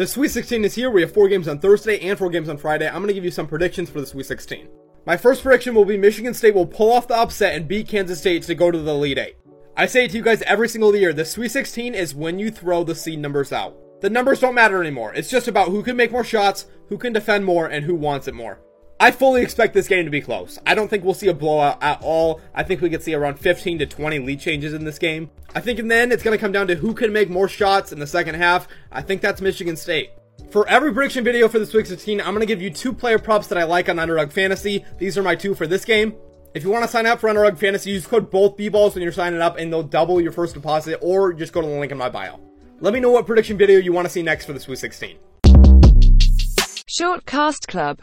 The Sweet 16 is here. We have four games on Thursday and four games on Friday. I'm going to give you some predictions for the Sweet 16. My first prediction will be Michigan State will pull off the upset and beat Kansas State to go to the Elite Eight. I say it to you guys every single year. The Sweet 16 is when you throw the seed numbers out. The numbers don't matter anymore. It's just about who can make more shots, who can defend more, and who wants it more. I fully expect this game to be close. I don't think we'll see a blowout at all. I think we could see around 15 to 20 lead changes in this game. I think in the it's going to come down to who can make more shots in the second half. I think that's Michigan State. For every prediction video for this Sweet 16, I'm going to give you two player props that I like on Underdog Fantasy. These are my two for this game. If you want to sign up for Underdog Fantasy, use code both B-balls when you're signing up and they'll double your first deposit or just go to the link in my bio. Let me know what prediction video you want to see next for the Sweet 16. Short Cast Club